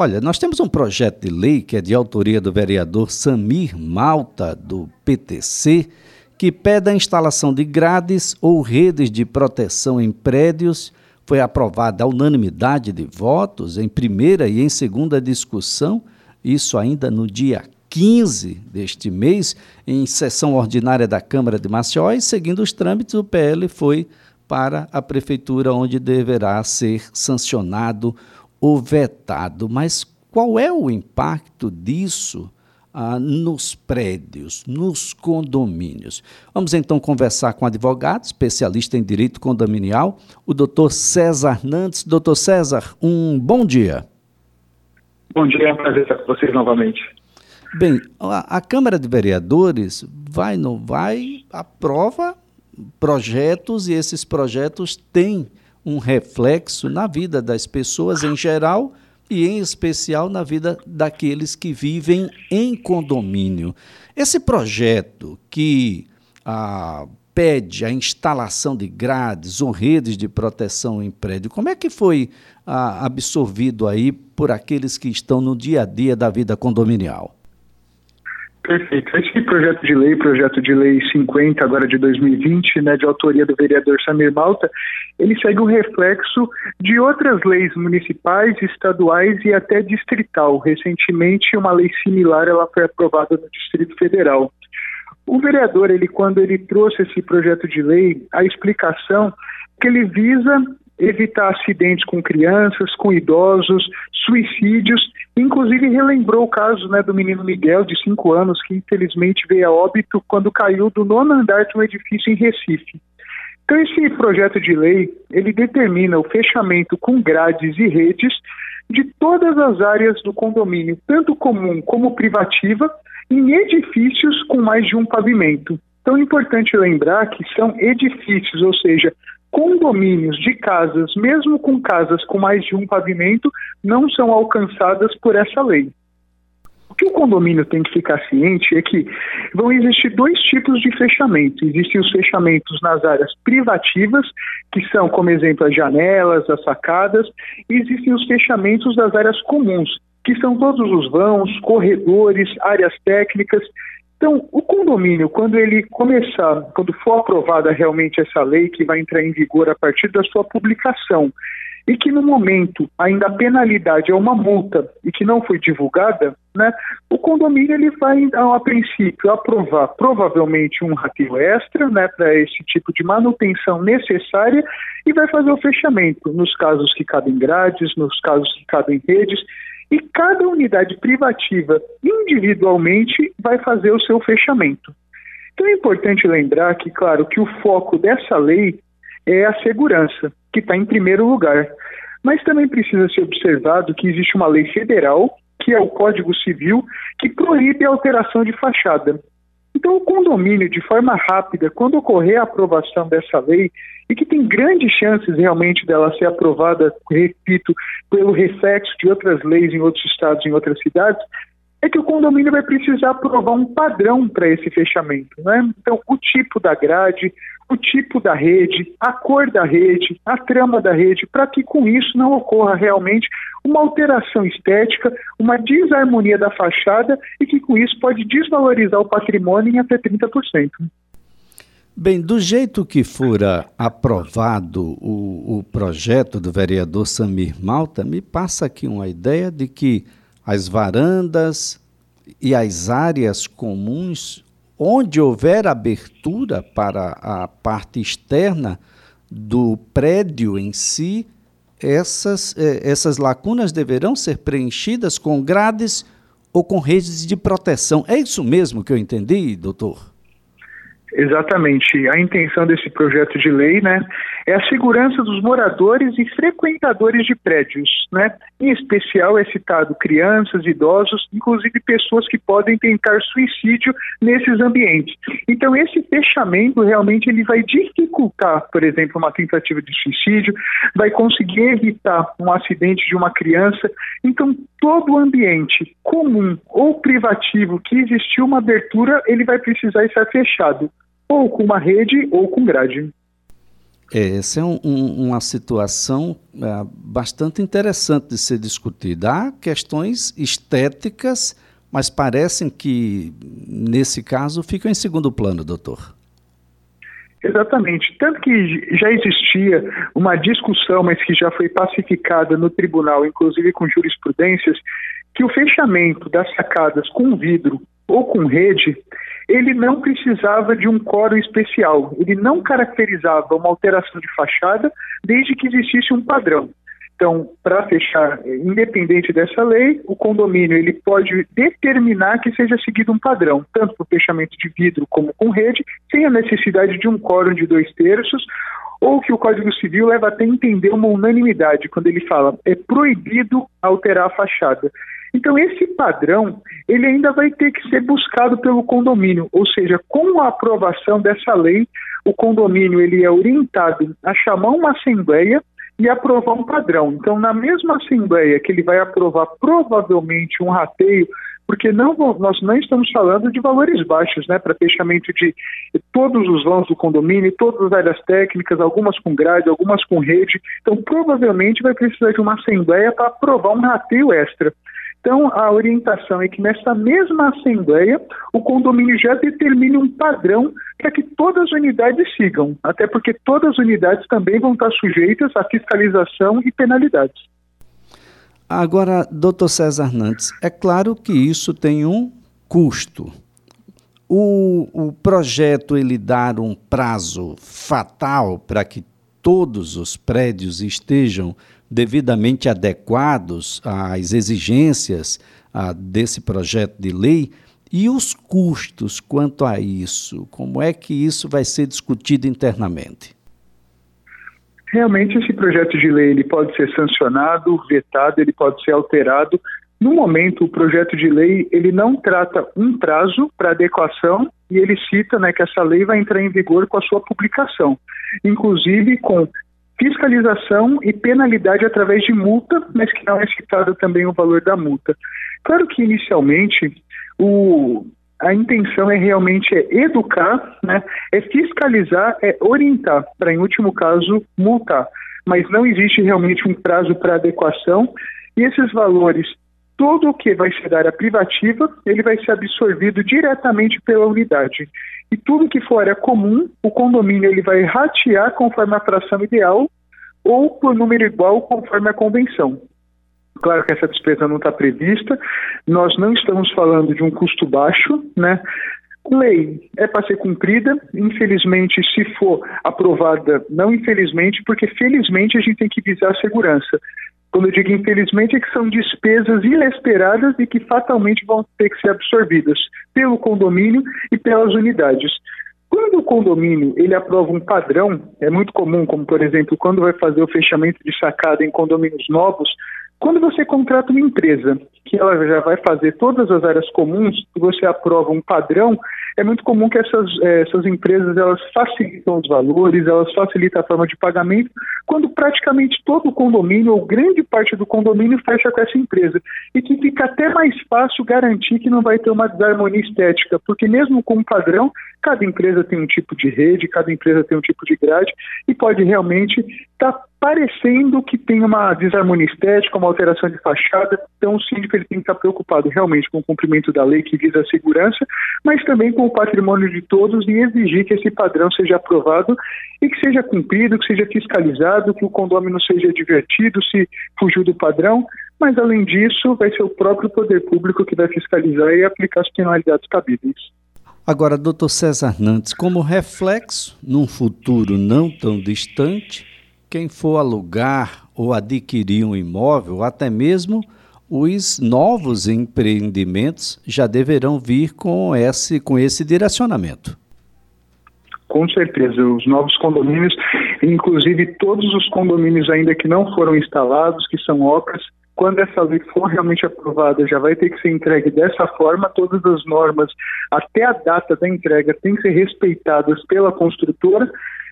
Olha, nós temos um projeto de lei que é de autoria do vereador Samir Malta, do PTC, que pede a instalação de grades ou redes de proteção em prédios. Foi aprovada a unanimidade de votos em primeira e em segunda discussão, isso ainda no dia 15 deste mês, em sessão ordinária da Câmara de Maceió, e seguindo os trâmites, o PL foi para a prefeitura, onde deverá ser sancionado ou vetado. Mas qual é o impacto disso ah, nos prédios, nos condomínios? Vamos então conversar com o advogado, especialista em direito condominial, o doutor César Nantes. Doutor César, um bom dia. Bom dia, é um prazer estar com vocês novamente. Bem, a, a Câmara de Vereadores vai, não vai, aprova projetos e esses projetos têm um reflexo na vida das pessoas em geral e em especial na vida daqueles que vivem em condomínio. Esse projeto que ah, pede a instalação de grades ou redes de proteção em prédio, como é que foi ah, absorvido aí por aqueles que estão no dia a dia da vida condominial? Perfeito. Esse projeto de lei, projeto de lei 50, agora de 2020, né, de autoria do vereador Samir Malta, ele segue um reflexo de outras leis municipais, estaduais e até distrital. Recentemente, uma lei similar ela foi aprovada no Distrito Federal. O vereador, ele quando ele trouxe esse projeto de lei, a explicação que ele visa evitar acidentes com crianças, com idosos, suicídios. Inclusive relembrou o caso né, do menino Miguel, de 5 anos, que infelizmente veio a óbito quando caiu do nono andar de um edifício em Recife. Então esse projeto de lei, ele determina o fechamento com grades e redes de todas as áreas do condomínio, tanto comum como privativa, em edifícios com mais de um pavimento. Então é importante lembrar que são edifícios, ou seja, condomínios de casas, mesmo com casas com mais de um pavimento, não são alcançadas por essa lei. O que o condomínio tem que ficar ciente é que vão existir dois tipos de fechamento. Existem os fechamentos nas áreas privativas, que são, como exemplo, as janelas, as sacadas, e existem os fechamentos das áreas comuns, que são todos os vãos, corredores, áreas técnicas então, o condomínio, quando ele começar, quando for aprovada realmente essa lei que vai entrar em vigor a partir da sua publicação, e que no momento ainda a penalidade é uma multa e que não foi divulgada, né, o condomínio ele vai, a princípio, aprovar provavelmente um rateio extra né, para esse tipo de manutenção necessária e vai fazer o fechamento nos casos que cabem grades, nos casos que cabem redes e cada unidade privativa individualmente vai fazer o seu fechamento. Então é importante lembrar que, claro, que o foco dessa lei é a segurança, que está em primeiro lugar. Mas também precisa ser observado que existe uma lei federal, que é o Código Civil, que proíbe a alteração de fachada. Então, o condomínio, de forma rápida, quando ocorrer a aprovação dessa lei, e que tem grandes chances realmente dela ser aprovada, repito, pelo reflexo de outras leis em outros estados, em outras cidades, é que o condomínio vai precisar aprovar um padrão para esse fechamento. Né? Então, o tipo da grade, o tipo da rede, a cor da rede, a trama da rede, para que com isso não ocorra realmente uma alteração estética, uma desarmonia da fachada e que com isso pode desvalorizar o patrimônio em até 30%. Bem, do jeito que fora aprovado o, o projeto do vereador Samir Malta, me passa aqui uma ideia de que as varandas e as áreas comuns, onde houver abertura para a parte externa do prédio em si, essas, eh, essas lacunas deverão ser preenchidas com grades ou com redes de proteção. É isso mesmo que eu entendi, doutor? Exatamente. A intenção desse projeto de lei né, é a segurança dos moradores e frequentadores de prédios. Né? Em especial é citado crianças, idosos, inclusive pessoas que podem tentar suicídio nesses ambientes. Então esse fechamento realmente ele vai dificultar, por exemplo, uma tentativa de suicídio, vai conseguir evitar um acidente de uma criança. Então todo ambiente comum ou privativo que existiu uma abertura, ele vai precisar estar fechado ou com uma rede ou com grade. É, essa é um, um, uma situação é, bastante interessante de ser discutida. Há questões estéticas, mas parecem que, nesse caso, ficam em segundo plano, doutor. Exatamente. Tanto que já existia uma discussão, mas que já foi pacificada no tribunal, inclusive com jurisprudências, que o fechamento das sacadas com vidro ou com rede, ele não precisava de um coro especial, ele não caracterizava uma alteração de fachada desde que existisse um padrão. Então, para fechar, independente dessa lei, o condomínio ele pode determinar que seja seguido um padrão, tanto para o fechamento de vidro como com rede, sem a necessidade de um quórum de dois terços, ou que o Código Civil leva até entender uma unanimidade, quando ele fala é proibido alterar a fachada. Então, esse padrão, ele ainda vai ter que ser buscado pelo condomínio, ou seja, com a aprovação dessa lei, o condomínio ele é orientado a chamar uma assembleia e aprovar um padrão. Então, na mesma Assembleia que ele vai aprovar provavelmente um rateio, porque não, nós não estamos falando de valores baixos, né, para fechamento de todos os vãos do condomínio, todas as áreas técnicas, algumas com grade, algumas com rede. Então, provavelmente vai precisar de uma Assembleia para aprovar um rateio extra. Então, a orientação é que nessa mesma assembleia, o condomínio já determine um padrão para que todas as unidades sigam, até porque todas as unidades também vão estar sujeitas à fiscalização e penalidades. Agora, doutor César Nantes, é claro que isso tem um custo. O, o projeto ele dar um prazo fatal para que todos os prédios estejam devidamente adequados às exigências a, desse projeto de lei e os custos quanto a isso? Como é que isso vai ser discutido internamente? Realmente esse projeto de lei ele pode ser sancionado, vetado, ele pode ser alterado. No momento, o projeto de lei ele não trata um prazo para adequação e ele cita né, que essa lei vai entrar em vigor com a sua publicação, inclusive com fiscalização e penalidade através de multa, mas que não é citado também o valor da multa. Claro que inicialmente o, a intenção é realmente é educar, né, é fiscalizar, é orientar, para em último caso multar. Mas não existe realmente um prazo para adequação e esses valores, todo o que vai ser da área privativa, ele vai ser absorvido diretamente pela unidade. E tudo que for área comum, o condomínio ele vai ratear conforme a fração ideal ou por número igual conforme a convenção. Claro que essa despesa não está prevista, nós não estamos falando de um custo baixo, né? Lei é para ser cumprida, infelizmente, se for aprovada, não infelizmente, porque felizmente a gente tem que visar a segurança. Quando eu digo infelizmente, é que são despesas inesperadas e que fatalmente vão ter que ser absorvidas pelo condomínio e pelas unidades. Quando o condomínio ele aprova um padrão, é muito comum, como por exemplo, quando vai fazer o fechamento de sacada em condomínios novos, quando você contrata uma empresa que ela já vai fazer todas as áreas comuns, você aprova um padrão, é muito comum que essas, eh, essas empresas elas facilitam os valores, elas facilitam a forma de pagamento, quando praticamente todo o condomínio ou grande parte do condomínio fecha com essa empresa. E que fica até mais fácil garantir que não vai ter uma desarmonia estética, porque mesmo com um padrão, cada empresa tem um tipo de rede, cada empresa tem um tipo de grade, e pode realmente estar tá parecendo que tem uma desarmonia estética, uma alteração de fachada, então o síndico ele tem que estar preocupado realmente com o cumprimento da lei que visa a segurança, mas também com o patrimônio de todos e exigir que esse padrão seja aprovado e que seja cumprido, que seja fiscalizado, que o condomínio seja divertido se fugiu do padrão, mas além disso vai ser o próprio poder público que vai fiscalizar e aplicar as penalidades cabíveis. Agora, doutor César Nantes, como reflexo, num futuro não tão distante, quem for alugar ou adquirir um imóvel, até mesmo os novos empreendimentos já deverão vir com esse, com esse direcionamento. Com certeza, os novos condomínios, inclusive todos os condomínios ainda que não foram instalados, que são obras, quando essa lei for realmente aprovada, já vai ter que ser entregue dessa forma, todas as normas, até a data da entrega, têm que ser respeitadas pela construtora,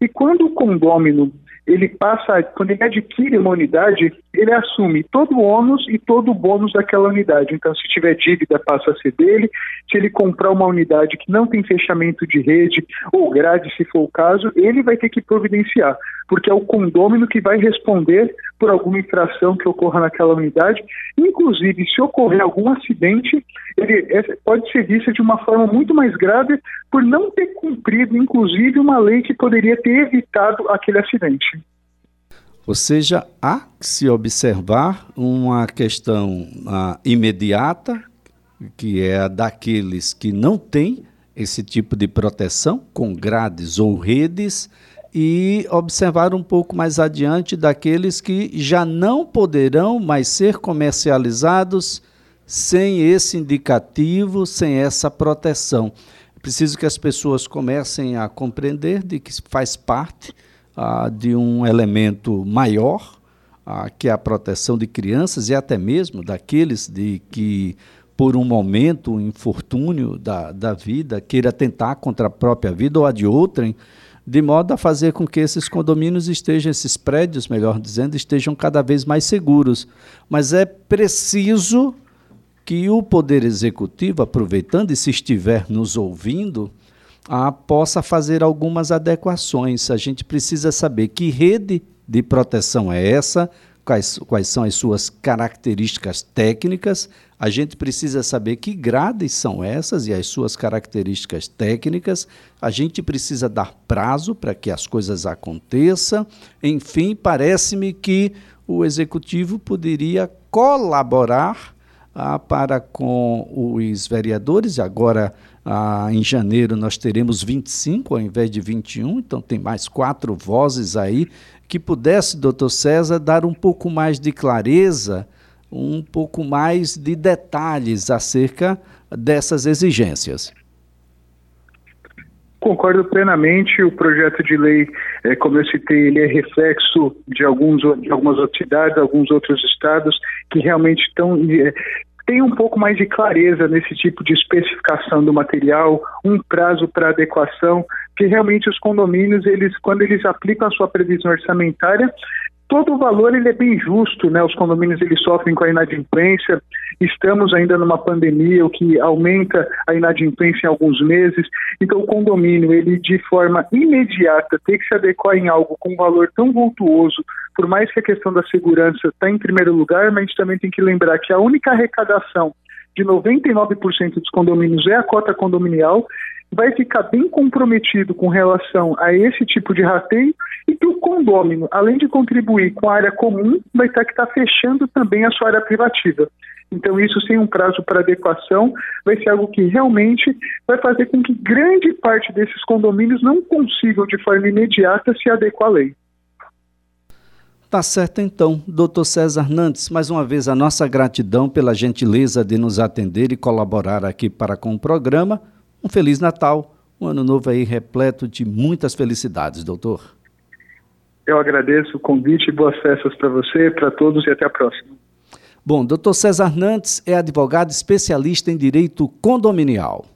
e quando o condômino ele passa, quando ele adquire uma unidade, ele assume todo o ônus e todo o bônus daquela unidade. Então, se tiver dívida, passa a ser dele. Se ele comprar uma unidade que não tem fechamento de rede ou grade, se for o caso, ele vai ter que providenciar, porque é o condômino que vai responder por alguma infração que ocorra naquela unidade. Inclusive, se ocorrer algum acidente, ele é, pode ser visto de uma forma muito mais grave por não ter cumprido, inclusive, uma lei que poderia ter evitado aquele acidente. Ou seja, há que se observar uma questão uh, imediata, que é a daqueles que não têm esse tipo de proteção, com grades ou redes, e observar um pouco mais adiante daqueles que já não poderão mais ser comercializados sem esse indicativo, sem essa proteção. É preciso que as pessoas comecem a compreender de que faz parte ah, de um elemento maior, ah, que é a proteção de crianças e até mesmo daqueles de que, por um momento, um infortúnio da, da vida, queira tentar contra a própria vida ou a de outrem, de modo a fazer com que esses condomínios estejam, esses prédios, melhor dizendo, estejam cada vez mais seguros. Mas é preciso que o Poder Executivo, aproveitando e se estiver nos ouvindo, ah, possa fazer algumas adequações. A gente precisa saber que rede de proteção é essa, quais, quais são as suas características técnicas. A gente precisa saber que grades são essas e as suas características técnicas. A gente precisa dar prazo para que as coisas aconteçam. Enfim, parece-me que o executivo poderia colaborar ah, para com os vereadores, agora ah, em janeiro nós teremos 25 ao invés de 21, então tem mais quatro vozes aí, que pudesse, doutor César, dar um pouco mais de clareza, um pouco mais de detalhes acerca dessas exigências. Concordo plenamente. O projeto de lei, é, como eu citei, ele é reflexo de, alguns, de algumas outras cidades, alguns outros estados que realmente estão é, tem um pouco mais de clareza nesse tipo de especificação do material, um prazo para adequação, que realmente os condomínios, eles, quando eles aplicam a sua previsão orçamentária, todo o valor ele é bem justo, né? Os condomínios eles sofrem com a inadimplência. Estamos ainda numa pandemia, o que aumenta a inadimplência em alguns meses. Então o condomínio ele de forma imediata tem que se adequar em algo com um valor tão vultuoso. Por mais que a questão da segurança está em primeiro lugar, mas a gente também tem que lembrar que a única arrecadação de 99% dos condomínios é a cota condominial vai ficar bem comprometido com relação a esse tipo de rateio e que o condômino, além de contribuir com a área comum, vai ter que estar tá fechando também a sua área privativa. Então, isso sem um prazo para adequação vai ser algo que realmente vai fazer com que grande parte desses condomínios não consigam, de forma imediata, se adequar à lei. Tá certo então, doutor César Nantes, mais uma vez a nossa gratidão pela gentileza de nos atender e colaborar aqui para com o programa. Um Feliz Natal, um ano novo aí repleto de muitas felicidades, doutor. Eu agradeço o convite, boas festas para você, para todos e até a próxima. Bom, doutor César Nantes é advogado especialista em direito condominial.